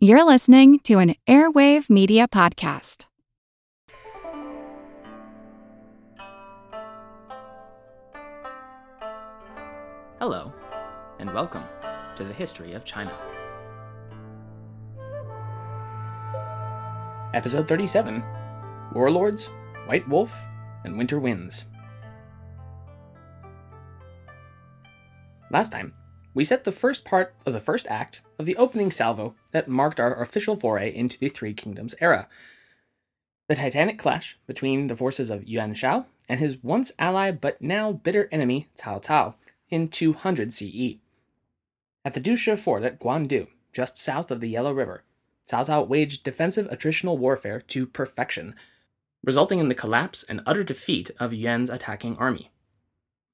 You're listening to an Airwave Media Podcast. Hello, and welcome to the History of China. Episode 37 Warlords, White Wolf, and Winter Winds. Last time, we set the first part of the first act of the opening salvo that marked our official foray into the Three Kingdoms era. The titanic clash between the forces of Yuan Shao and his once ally but now bitter enemy Cao Cao in 200 CE. At the Dusha fort at Guandu, just south of the Yellow River, Cao Cao waged defensive attritional warfare to perfection, resulting in the collapse and utter defeat of Yuan's attacking army.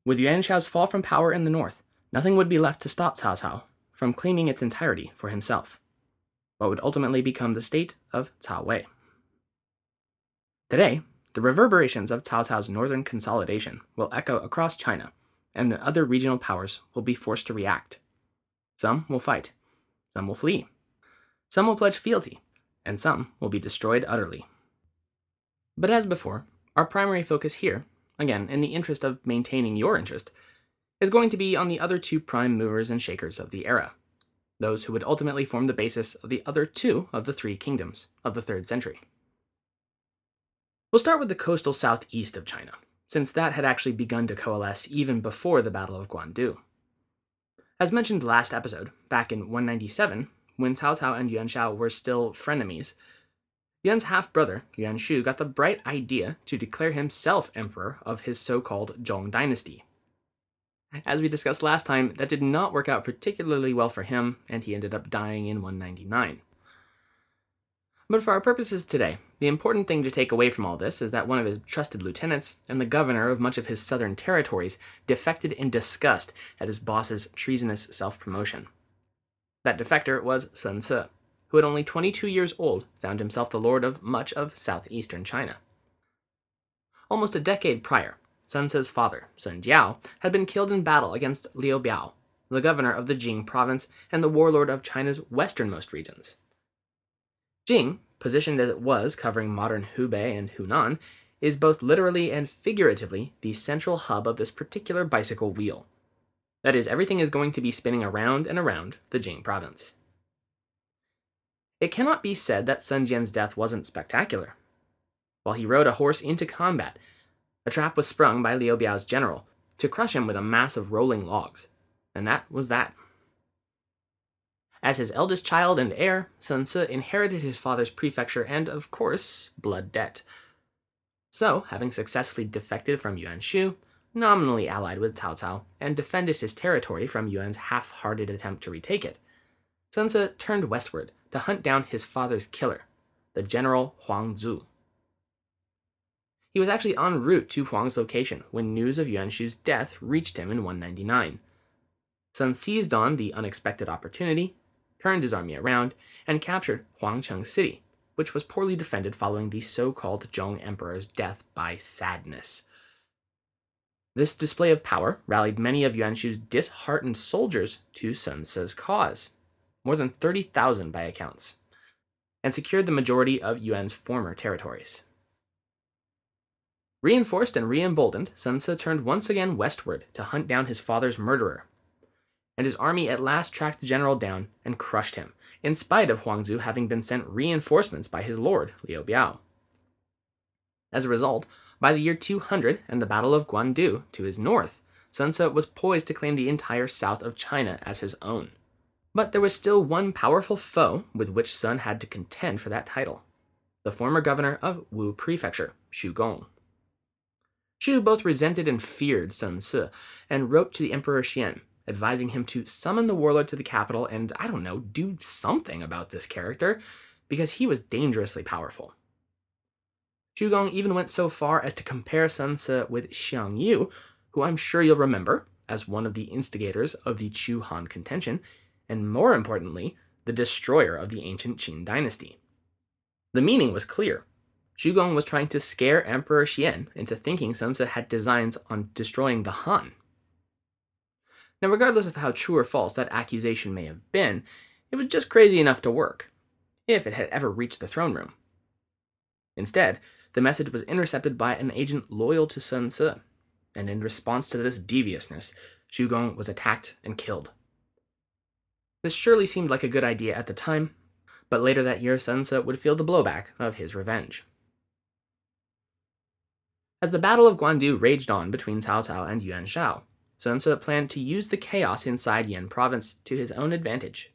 With Yuan Shao's fall from power in the north, nothing would be left to stop Cao Cao from claiming its entirety for himself, what would ultimately become the state of Cao Wei. Today, the reverberations of Cao Cao's northern consolidation will echo across China, and the other regional powers will be forced to react. Some will fight, some will flee, some will pledge fealty, and some will be destroyed utterly. But as before, our primary focus here, again in the interest of maintaining your interest, is going to be on the other two prime movers and shakers of the era, those who would ultimately form the basis of the other two of the three kingdoms of the 3rd century. We'll start with the coastal southeast of China, since that had actually begun to coalesce even before the Battle of Guandu. As mentioned last episode, back in 197, when Cao Cao and Yuan Shao were still frenemies, Yuan's half brother, Yuan Shu, got the bright idea to declare himself emperor of his so called Zhong dynasty, as we discussed last time, that did not work out particularly well for him, and he ended up dying in 199. But for our purposes today, the important thing to take away from all this is that one of his trusted lieutenants and the governor of much of his southern territories defected in disgust at his boss's treasonous self promotion. That defector was Sun Ce, who at only 22 years old found himself the lord of much of southeastern China. Almost a decade prior, Sun Ce's father, Sun Jian, had been killed in battle against Liu Biao, the governor of the Jing province and the warlord of China's westernmost regions. Jing, positioned as it was covering modern Hubei and Hunan, is both literally and figuratively the central hub of this particular bicycle wheel. That is, everything is going to be spinning around and around the Jing province. It cannot be said that Sun Jian's death wasn't spectacular. While he rode a horse into combat, a trap was sprung by Liu Biao's general to crush him with a mass of rolling logs, and that was that. As his eldest child and heir, Sun Ce inherited his father's prefecture and, of course, blood debt. So, having successfully defected from Yuan Shu, nominally allied with Cao Cao, and defended his territory from Yuan's half hearted attempt to retake it, Sun Ce turned westward to hunt down his father's killer, the general Huang Zu. He was actually en route to Huang's location when news of Yuan Shu's death reached him in 199. Sun seized on the unexpected opportunity, turned his army around, and captured Huangcheng City, which was poorly defended following the so called Zhong Emperor's death by sadness. This display of power rallied many of Yuan Shu's disheartened soldiers to Sun Ce's cause, more than 30,000 by accounts, and secured the majority of Yuan's former territories. Reinforced and re-emboldened, Sun Ce turned once again westward to hunt down his father's murderer. And his army at last tracked the general down and crushed him, in spite of Huangzu having been sent reinforcements by his lord, Liu Biao. As a result, by the year 200 and the Battle of Guandu to his north, Sun Ce was poised to claim the entire south of China as his own. But there was still one powerful foe with which Sun had to contend for that title the former governor of Wu Prefecture, Xu Gong. Xu both resented and feared Sun Ce, and wrote to the Emperor Xian, advising him to summon the warlord to the capital and, I don't know, do something about this character, because he was dangerously powerful. Xu Gong even went so far as to compare Sun Ce with Xiang Yu, who I'm sure you'll remember as one of the instigators of the Chu Han contention, and more importantly, the destroyer of the ancient Qin dynasty. The meaning was clear. Xu Gong was trying to scare Emperor Xian into thinking Sun Ce had designs on destroying the Han. Now, regardless of how true or false that accusation may have been, it was just crazy enough to work. if it had ever reached the throne room. Instead, the message was intercepted by an agent loyal to Sun Ce, and in response to this deviousness, Xu Gong was attacked and killed. This surely seemed like a good idea at the time, but later that year Sun Ce would feel the blowback of his revenge. As the Battle of Guandu raged on between Cao Cao and Yuan Shao, Sun Ce planned to use the chaos inside Yan province to his own advantage.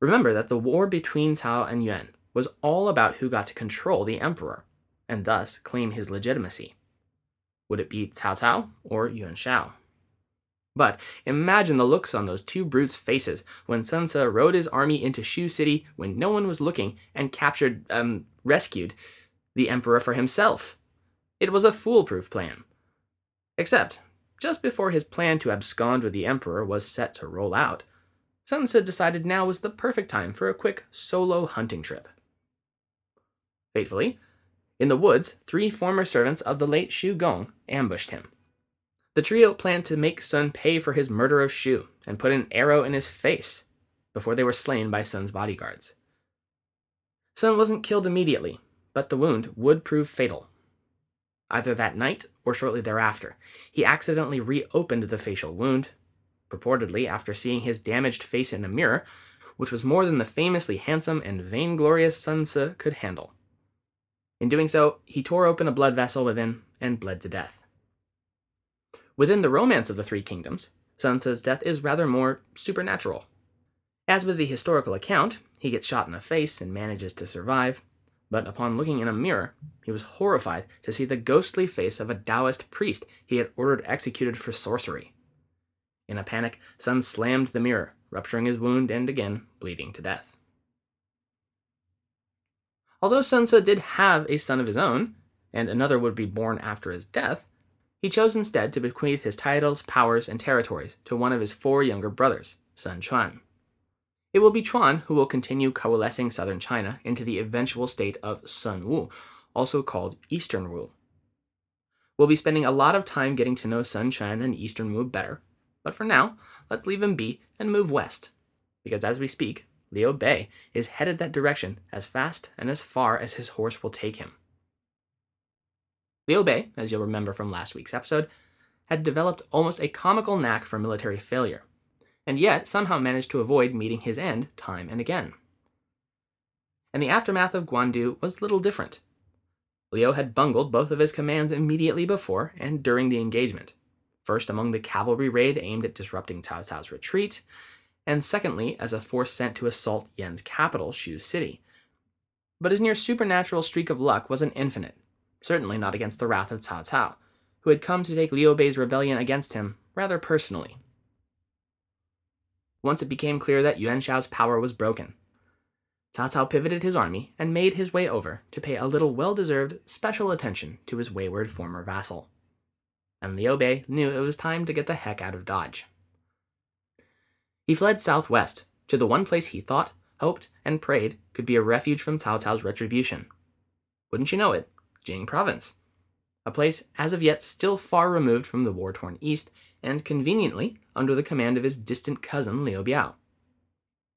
Remember that the war between Cao and Yuan was all about who got to control the emperor, and thus claim his legitimacy. Would it be Cao Cao or Yuan Shao? But imagine the looks on those two brutes' faces when Sun Ce rode his army into Xu City when no one was looking and captured, um, rescued the emperor for himself. It was a foolproof plan. Except, just before his plan to abscond with the emperor was set to roll out, Sun Ce decided now was the perfect time for a quick solo hunting trip. Fatefully, in the woods, three former servants of the late Xu Gong ambushed him. The trio planned to make Sun pay for his murder of Xu and put an arrow in his face before they were slain by Sun's bodyguards. Sun wasn't killed immediately, but the wound would prove fatal. Either that night or shortly thereafter, he accidentally reopened the facial wound, purportedly after seeing his damaged face in a mirror, which was more than the famously handsome and vainglorious Sun Ce could handle. In doing so, he tore open a blood vessel within and bled to death. Within the romance of the Three Kingdoms, Sun Ce's death is rather more supernatural. As with the historical account, he gets shot in the face and manages to survive, but upon looking in a mirror, he was horrified to see the ghostly face of a Taoist priest he had ordered executed for sorcery. In a panic, Sun slammed the mirror, rupturing his wound and again bleeding to death. Although Sun Ce did have a son of his own, and another would be born after his death, he chose instead to bequeath his titles, powers, and territories to one of his four younger brothers, Sun Quan. It will be Quan who will continue coalescing southern China into the eventual state of Sun Wu, also called Eastern Wu. We'll be spending a lot of time getting to know Sun Quan and Eastern Wu better, but for now, let's leave him be and move west, because as we speak, Liu Bei is headed that direction as fast and as far as his horse will take him. Liu Bei, as you'll remember from last week's episode, had developed almost a comical knack for military failure, and yet somehow managed to avoid meeting his end time and again. And the aftermath of Guandu was little different. Liu had bungled both of his commands immediately before and during the engagement, first among the cavalry raid aimed at disrupting Cao Cao's retreat, and secondly as a force sent to assault Yan's capital, Xu City. But his near supernatural streak of luck wasn't infinite certainly not against the wrath of Cao Cao, who had come to take Liu Bei's rebellion against him rather personally. Once it became clear that Yuan Shao's power was broken, Cao Cao pivoted his army and made his way over to pay a little well deserved special attention to his wayward former vassal. And Liu Bei knew it was time to get the heck out of Dodge. He fled southwest to the one place he thought, hoped, and prayed could be a refuge from Cao Cao's retribution. Wouldn't you know it, Jing Province, a place as of yet still far removed from the war torn east and conveniently under the command of his distant cousin Liu Biao.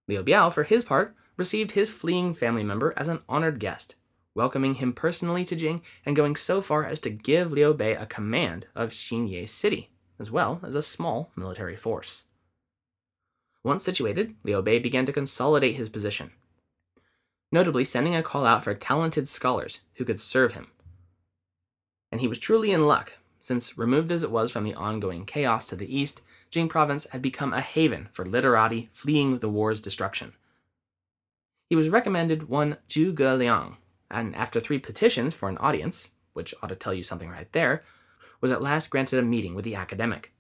Liu Biao, for his part, received his fleeing family member as an honored guest, welcoming him personally to Jing and going so far as to give Liu Bei a command of Xinye City, as well as a small military force. Once situated, Liu Bei began to consolidate his position, notably sending a call out for talented scholars who could serve him and he was truly in luck, since removed as it was from the ongoing chaos to the east, Jing province had become a haven for literati fleeing the war's destruction. He was recommended one Zhuge Liang, and after three petitions for an audience, which ought to tell you something right there, was at last granted a meeting with the academic.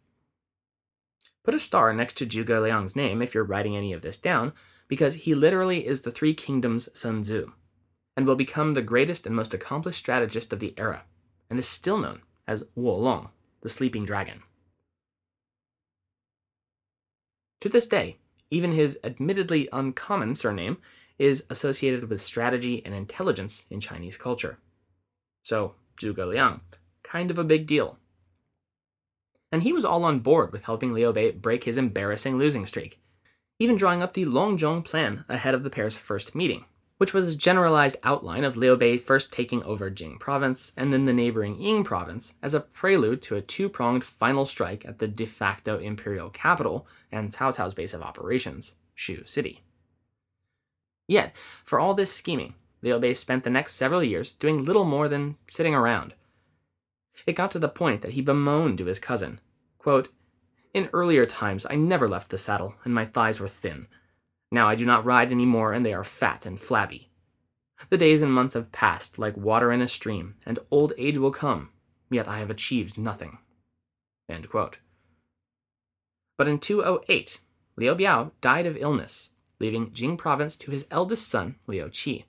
Put a star next to Zhuge Liang's name if you're writing any of this down, because he literally is the Three Kingdoms Sun Tzu, and will become the greatest and most accomplished strategist of the era and is still known as Wolong, the sleeping dragon. To this day, even his admittedly uncommon surname is associated with strategy and intelligence in Chinese culture. So, Zhuge Liang, kind of a big deal. And he was all on board with helping Liu Bei break his embarrassing losing streak, even drawing up the Longzhong plan ahead of the pair's first meeting, which was a generalized outline of Liu Bei first taking over Jing province and then the neighboring Ying province as a prelude to a two pronged final strike at the de facto imperial capital and Cao Cao's base of operations, Xu City. Yet, for all this scheming, Liu Bei spent the next several years doing little more than sitting around. It got to the point that he bemoaned to his cousin, quote, In earlier times I never left the saddle, and my thighs were thin. Now I do not ride any more, and they are fat and flabby. The days and months have passed like water in a stream, and old age will come, yet I have achieved nothing. But in 208, Liu Biao died of illness, leaving Jing province to his eldest son, Liu Qi.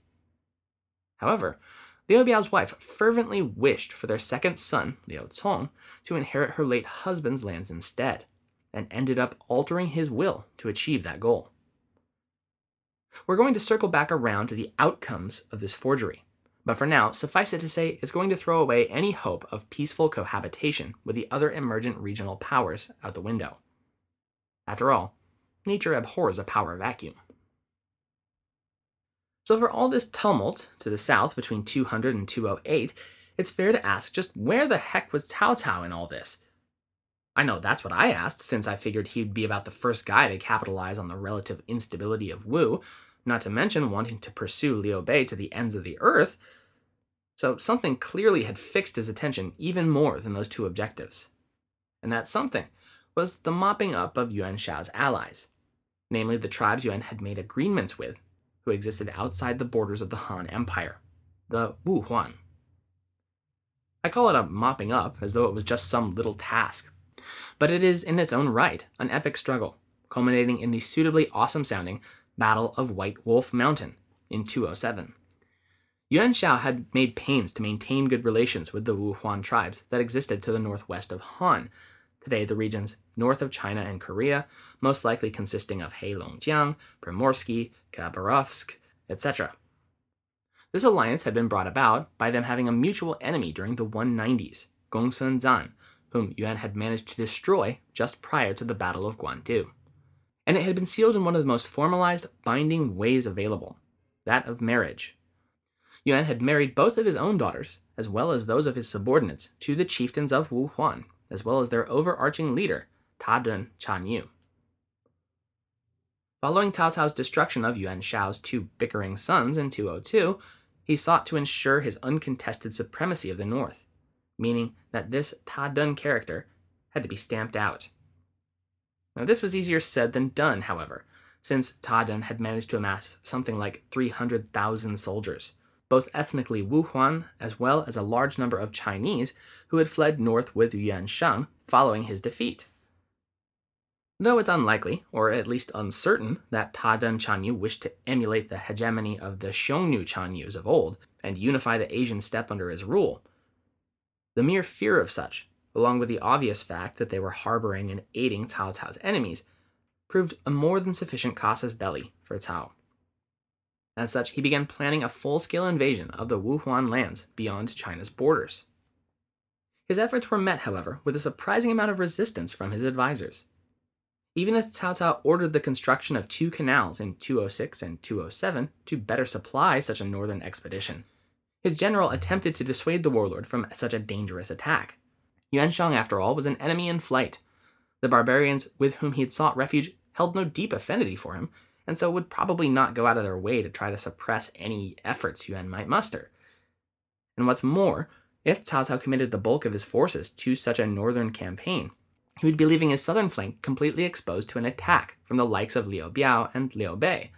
However, Liu Biao's wife fervently wished for their second son, Liu Cong, to inherit her late husband's lands instead, and ended up altering his will to achieve that goal. We're going to circle back around to the outcomes of this forgery. But for now, suffice it to say, it's going to throw away any hope of peaceful cohabitation with the other emergent regional powers out the window. After all, nature abhors a power vacuum. So, for all this tumult to the south between 200 and 208, it's fair to ask just where the heck was Cao Cao in all this? I know that's what I asked, since I figured he'd be about the first guy to capitalize on the relative instability of Wu, not to mention wanting to pursue Liu Bei to the ends of the earth. So something clearly had fixed his attention even more than those two objectives. And that something was the mopping up of Yuan Shao's allies, namely the tribes Yuan had made agreements with, who existed outside the borders of the Han Empire, the Wu Huan. I call it a mopping up as though it was just some little task, but it is in its own right an epic struggle, culminating in the suitably awesome sounding Battle of White Wolf Mountain in 207. Yuan Shao had made pains to maintain good relations with the Wu Huan tribes that existed to the northwest of Han, today the regions north of China and Korea, most likely consisting of Heilongjiang, Primorsky, Khabarovsk, etc. This alliance had been brought about by them having a mutual enemy during the 190s, Gongsun Zan, whom Yuan had managed to destroy just prior to the Battle of Guandu and it had been sealed in one of the most formalized, binding ways available that of marriage. Yuan had married both of his own daughters, as well as those of his subordinates, to the chieftains of Wu Huan, as well as their overarching leader, Ta Dun Chan Yu. Following Cao Cao's destruction of Yuan Shao's two bickering sons in 202, he sought to ensure his uncontested supremacy of the north, meaning that this Ta Dun character had to be stamped out. Now, this was easier said than done, however, since Ta Dun had managed to amass something like 300,000 soldiers, both ethnically Wu Huan as well as a large number of Chinese who had fled north with Yuan Shang following his defeat. Though it's unlikely, or at least uncertain, that Ta Dun Chanyu wished to emulate the hegemony of the Xiongnu Chanyus of old and unify the Asian steppe under his rule, the mere fear of such along with the obvious fact that they were harboring and aiding Cao Cao's enemies, proved a more than sufficient casus belli for Cao. As such, he began planning a full scale invasion of the Wuhuan lands beyond China's borders. His efforts were met, however, with a surprising amount of resistance from his advisors. Even as Cao Cao ordered the construction of two canals in 206 and 207 to better supply such a northern expedition, his general attempted to dissuade the warlord from such a dangerous attack. Yuanshang, after all, was an enemy in flight. The barbarians with whom he had sought refuge held no deep affinity for him, and so would probably not go out of their way to try to suppress any efforts Yuan might muster. And what's more, if Cao Cao committed the bulk of his forces to such a northern campaign, he would be leaving his southern flank completely exposed to an attack from the likes of Liu Biao and Liu Bei.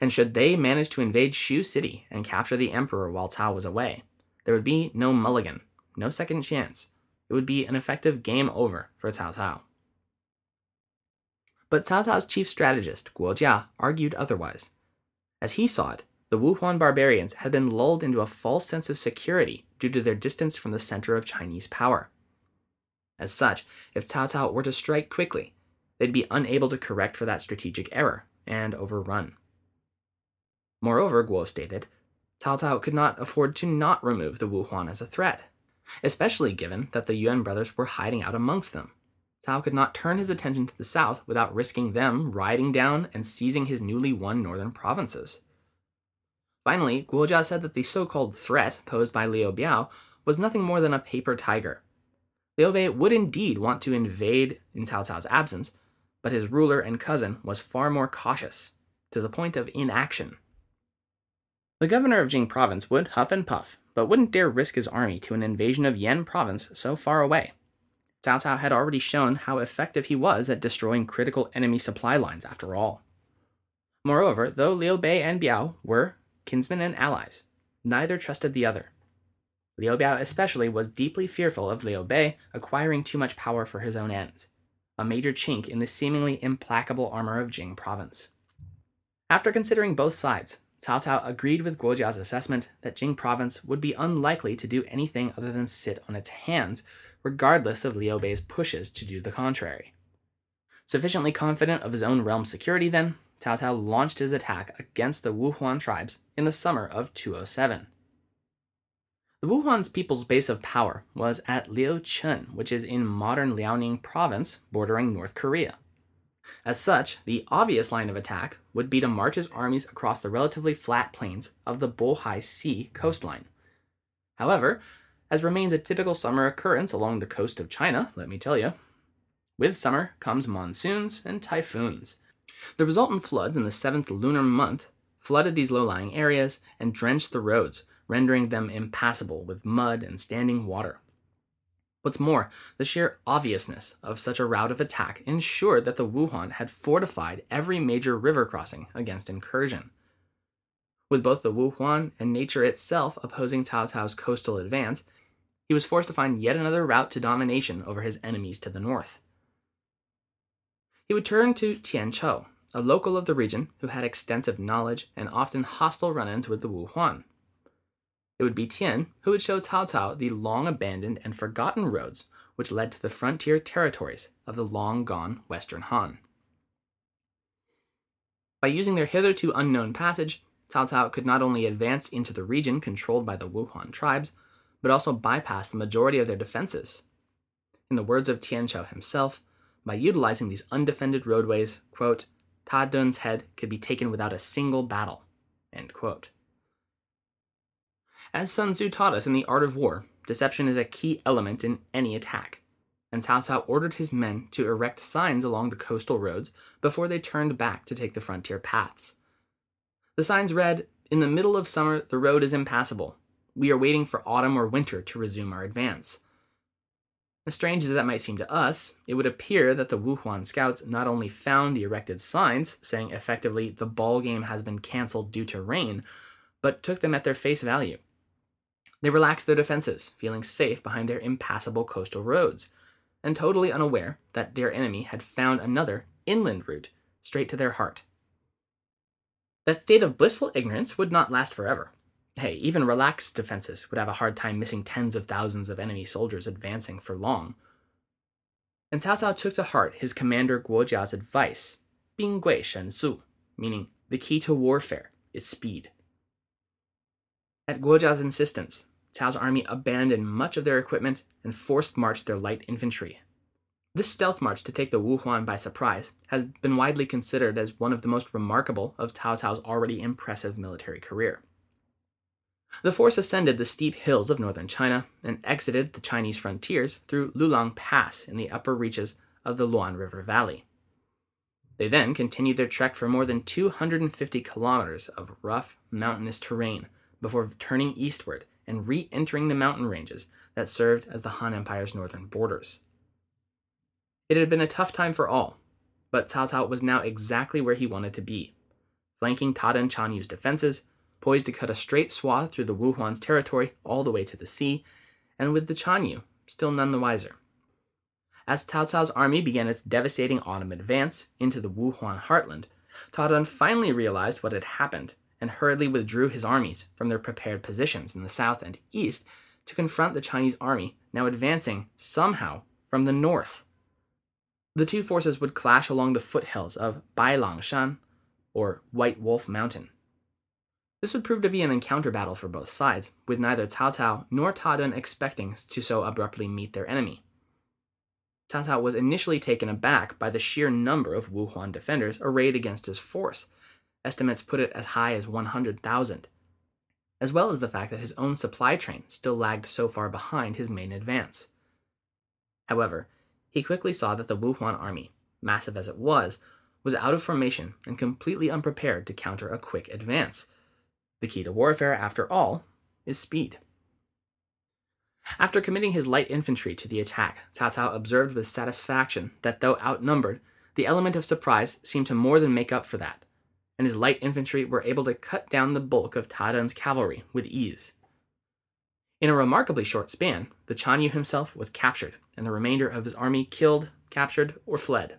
And should they manage to invade Xu City and capture the emperor while Cao was away, there would be no mulligan no second chance. It would be an effective game over for Cao Cao. But Cao Cao's chief strategist, Guo Jia, argued otherwise. As he saw it, the Wuhuan barbarians had been lulled into a false sense of security due to their distance from the center of Chinese power. As such, if Cao Cao were to strike quickly, they'd be unable to correct for that strategic error and overrun. Moreover, Guo stated, Cao Cao could not afford to not remove the Wuhuan as a threat especially given that the Yuan brothers were hiding out amongst them. Cao could not turn his attention to the south without risking them riding down and seizing his newly won northern provinces. Finally, Guojia said that the so called threat posed by Liu Biao was nothing more than a paper tiger. Liu Bei would indeed want to invade in Cao Cao's absence, but his ruler and cousin was far more cautious, to the point of inaction. The governor of Jing province would huff and puff, but wouldn't dare risk his army to an invasion of Yan province so far away. Cao Cao had already shown how effective he was at destroying critical enemy supply lines, after all. Moreover, though Liu Bei and Biao were kinsmen and allies, neither trusted the other. Liu Biao especially was deeply fearful of Liu Bei acquiring too much power for his own ends, a major chink in the seemingly implacable armor of Jing province. After considering both sides, Cao Cao agreed with Guo Jia's assessment that Jing province would be unlikely to do anything other than sit on its hands, regardless of Liu Bei's pushes to do the contrary. Sufficiently confident of his own realm's security, then, Cao Cao launched his attack against the Wuhuan tribes in the summer of 207. The Wuhuan's people's base of power was at Liucheng, which is in modern Liaoning province, bordering North Korea. As such, the obvious line of attack would be to march his armies across the relatively flat plains of the Bohai Sea coastline. However, as remains a typical summer occurrence along the coast of China, let me tell you, with summer comes monsoons and typhoons. The resultant floods in the seventh lunar month flooded these low lying areas and drenched the roads, rendering them impassable with mud and standing water. What's more, the sheer obviousness of such a route of attack ensured that the Wuhuan had fortified every major river crossing against incursion. With both the Wuhuan and nature itself opposing Cao Cao's coastal advance, he was forced to find yet another route to domination over his enemies to the north. He would turn to Tian Chou, a local of the region who had extensive knowledge and often hostile run ins with the Wuhuan. It would be Tian who would show Cao Cao the long abandoned and forgotten roads which led to the frontier territories of the long gone Western Han. By using their hitherto unknown passage, Cao Cao could not only advance into the region controlled by the Wuhuan tribes, but also bypass the majority of their defenses. In the words of Tian Chou himself, by utilizing these undefended roadways, quote, Ta Dun's head could be taken without a single battle. End quote. As Sun Tzu taught us in The Art of War, deception is a key element in any attack, and Cao Cao ordered his men to erect signs along the coastal roads before they turned back to take the frontier paths. The signs read, In the middle of summer, the road is impassable. We are waiting for autumn or winter to resume our advance. As strange as that might seem to us, it would appear that the Wuhuan scouts not only found the erected signs, saying effectively the ball game has been cancelled due to rain, but took them at their face value. They relaxed their defenses, feeling safe behind their impassable coastal roads, and totally unaware that their enemy had found another inland route straight to their heart. That state of blissful ignorance would not last forever. Hey, even relaxed defenses would have a hard time missing tens of thousands of enemy soldiers advancing for long. And Cao Cao took to heart his commander Guo Jia's advice, Bing Gui Shen Su, meaning the key to warfare is speed. At Guo Jia's insistence, Cao's army abandoned much of their equipment and forced marched their light infantry. This stealth march to take the Wuhuan by surprise has been widely considered as one of the most remarkable of Cao Cao's already impressive military career. The force ascended the steep hills of northern China and exited the Chinese frontiers through Lulong Pass in the upper reaches of the Luan River Valley. They then continued their trek for more than 250 kilometers of rough, mountainous terrain before turning eastward and re entering the mountain ranges that served as the Han Empire's northern borders. It had been a tough time for all, but Cao Cao was now exactly where he wanted to be, flanking Tadun Chanyu's defenses, poised to cut a straight swath through the Wuhuan's territory all the way to the sea, and with the Chanyu still none the wiser. As Cao Cao's army began its devastating autumn advance into the Wuhuan heartland, Tadun finally realized what had happened and hurriedly withdrew his armies from their prepared positions in the south and east to confront the Chinese army now advancing somehow from the north. The two forces would clash along the foothills of Bailangshan, or White Wolf Mountain. This would prove to be an encounter battle for both sides, with neither Cao Cao nor Ta Dun expecting to so abruptly meet their enemy. Cao Cao was initially taken aback by the sheer number of Wuhuan defenders arrayed against his force, Estimates put it as high as 100,000, as well as the fact that his own supply train still lagged so far behind his main advance. However, he quickly saw that the Wuhuan army, massive as it was, was out of formation and completely unprepared to counter a quick advance. The key to warfare, after all, is speed. After committing his light infantry to the attack, Cao Cao observed with satisfaction that though outnumbered, the element of surprise seemed to more than make up for that, and his light infantry were able to cut down the bulk of Ta Dun's cavalry with ease. In a remarkably short span, the Chanyu himself was captured, and the remainder of his army killed, captured, or fled.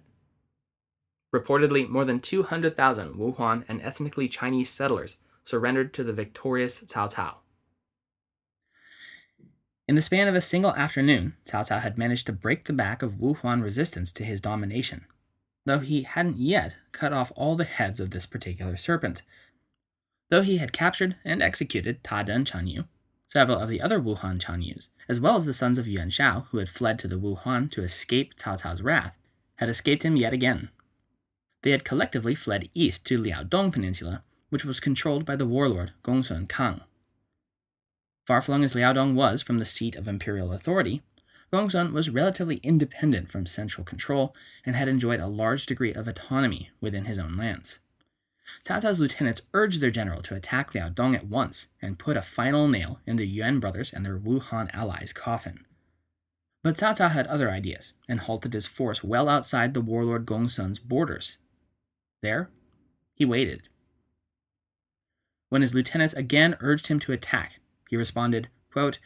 Reportedly, more than 200,000 Wuhuan and ethnically Chinese settlers surrendered to the victorious Cao Cao. In the span of a single afternoon, Cao Cao had managed to break the back of Wuhuan resistance to his domination, though he hadn't yet cut off all the heads of this particular serpent. Though he had captured and executed Ta Dun Chanyu, several of the other Wuhuan Chanyus, as well as the sons of Yuan Shao, who had fled to the Wuhuan to escape Cao Cao's wrath, had escaped him yet again. They had collectively fled east to Liaodong Peninsula, which was controlled by the warlord Gongsun Kang. Far flung as Liaodong was from the seat of imperial authority, Gongsun was relatively independent from central control and had enjoyed a large degree of autonomy within his own lands. Cao's lieutenants urged their general to attack Liaodong at once and put a final nail in the Yuan brothers and their Wuhuan allies' coffin. But Cao had other ideas and halted his force well outside the warlord Gongsun's borders. There, he waited. When his lieutenants again urged him to attack, he responded, quote,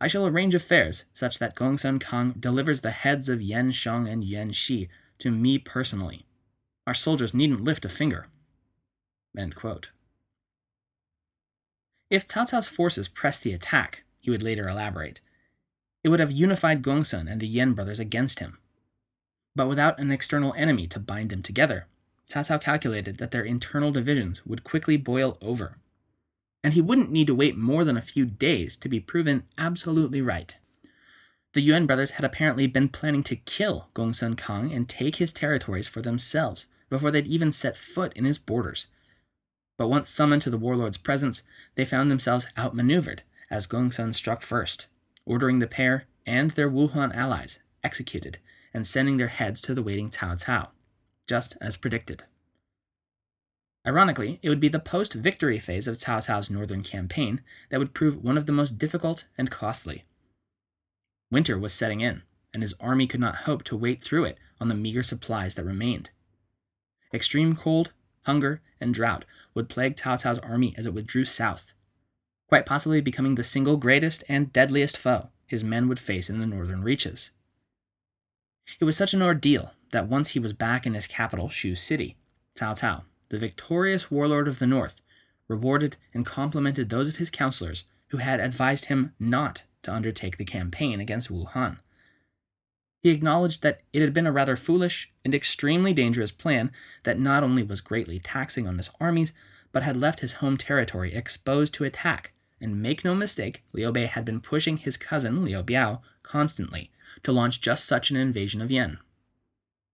I shall arrange affairs such that Gongsun Kang delivers the heads of Yuan Shang and Yuan Xi to me personally. Our soldiers needn't lift a finger. If Cao Cao's forces pressed the attack, he would later elaborate, it would have unified Gongsun and the Yuan brothers against him. But without an external enemy to bind them together, Cao Cao calculated that their internal divisions would quickly boil over and he wouldn't need to wait more than a few days to be proven absolutely right. The Yuan brothers had apparently been planning to kill Gongsun Kang and take his territories for themselves before they'd even set foot in his borders. But once summoned to the warlord's presence, they found themselves outmaneuvered as Gongsun struck first, ordering the pair and their Wuhuan allies executed and sending their heads to the waiting Cao Cao, just as predicted. Ironically, it would be the post victory phase of Cao Cao's northern campaign that would prove one of the most difficult and costly. Winter was setting in, and his army could not hope to wait through it on the meager supplies that remained. Extreme cold, hunger, and drought would plague Cao Cao's army as it withdrew south, quite possibly becoming the single greatest and deadliest foe his men would face in the northern reaches. It was such an ordeal that once he was back in his capital, Xu City, Cao Cao the victorious warlord of the north, rewarded and complimented those of his counselors who had advised him not to undertake the campaign against Wuhuan. He acknowledged that it had been a rather foolish and extremely dangerous plan that not only was greatly taxing on his armies, but had left his home territory exposed to attack. And make no mistake, Liu Bei had been pushing his cousin Liu Biao constantly to launch just such an invasion of Yan.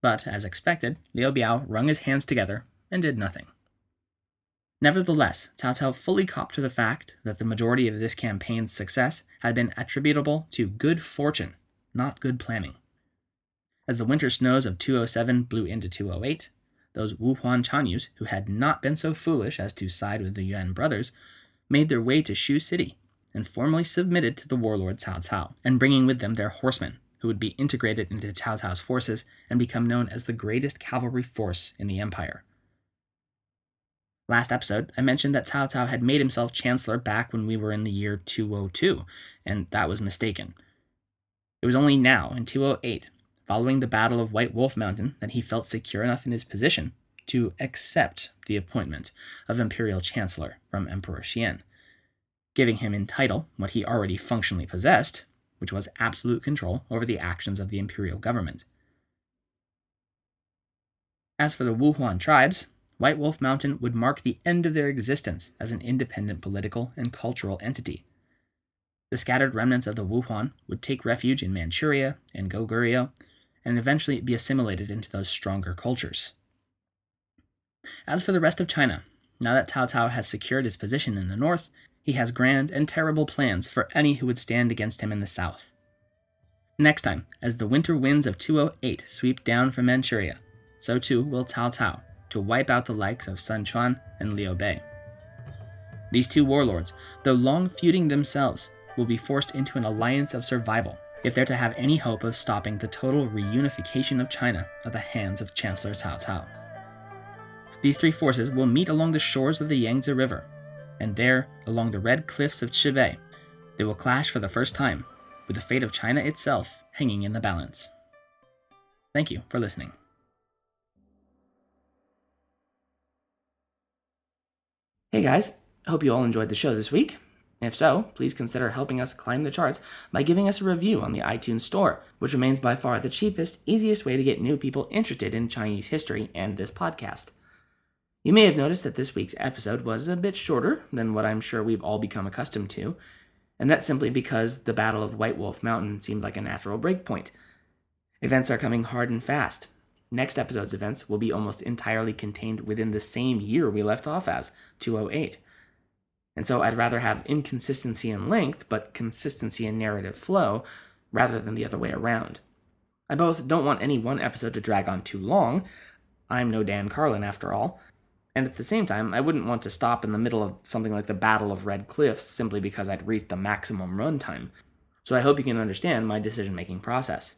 But, as expected, Liu Biao wrung his hands together and did nothing. Nevertheless, Cao fully copped to the fact that the majority of this campaign's success had been attributable to good fortune, not good planning. As the winter snows of 207 blew into 208, those Wuhuan Chanyus, who had not been so foolish as to side with the Yuan brothers, made their way to Xu City and formally submitted to the warlord Cao Cao, and bringing with them their horsemen, who would be integrated into Cao Cao's forces and become known as the greatest cavalry force in the empire. Last episode, I mentioned that Cao Cao had made himself chancellor back when we were in the year 202, and that was mistaken. It was only now, in 208, following the Battle of White Wolf Mountain, that he felt secure enough in his position to accept the appointment of imperial chancellor from Emperor Xian, giving him in title what he already functionally possessed, which was absolute control over the actions of the imperial government. As for the Wuhuan tribes, White Wolf Mountain would mark the end of their existence as an independent political and cultural entity. The scattered remnants of the Wuhuan would take refuge in Manchuria and Goguryeo, and eventually be assimilated into those stronger cultures. As for the rest of China, now that Cao has secured his position in the north, He has grand and terrible plans for any who would stand against him in the south. Next time, as the winter winds of 208 sweep down from Manchuria, so too will Cao to wipe out the likes of Sun Quan and Liu Bei. These two warlords, though long feuding themselves, will be forced into an alliance of survival if they're to have any hope of stopping the total reunification of China at the hands of Chancellor Cao Cao. These three forces will meet along the shores of the Yangtze River, and there, along the red cliffs of Chibi, they will clash for the first time, with the fate of China itself hanging in the balance. Thank you for listening. Hey guys, hope you all enjoyed the show this week. If so, please consider helping us climb the charts by giving us a review on the iTunes Store, which remains by far the cheapest, easiest way to get new people interested in Chinese history and this podcast. You may have noticed that this week's episode was a bit shorter than what I'm sure we've all become accustomed to, and that's simply because the Battle of White Wolf Mountain seemed like a natural breakpoint. Events are coming hard and fast. Next episode's events will be almost entirely contained within the same year we left off as, 208. And so I'd rather have inconsistency in length, but consistency in narrative flow, rather than the other way around. I both don't want any one episode to drag on too long. I'm no Dan Carlin after all, and at the same time, I wouldn't want to stop in the middle of something like the Battle of Red Cliffs simply because I'd reached the maximum runtime. So I hope you can understand my decision making process.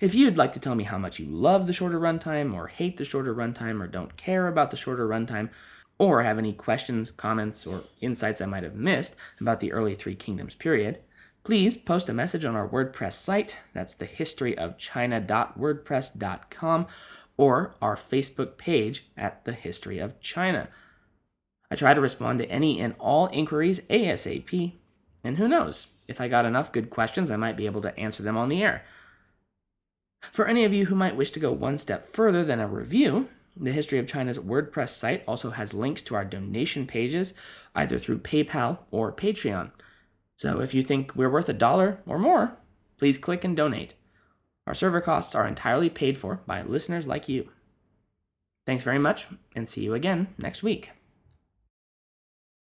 If you'd like to tell me how much you love the shorter runtime, or hate the shorter runtime, or don't care about the shorter runtime, or have any questions, comments, or insights I might have missed about the early Three Kingdoms period, please post a message on our WordPress site. That's the historyofchina.wordpress.com or our Facebook page at The History of China. I try to respond to any and all inquiries ASAP, and who knows, if I got enough good questions, I might be able to answer them on the air. For any of you who might wish to go one step further than a review, the History of China's WordPress site also has links to our donation pages, either through PayPal or Patreon. So if you think we're worth a dollar or more, please click and donate. Our server costs are entirely paid for by listeners like you. Thanks very much, and see you again next week.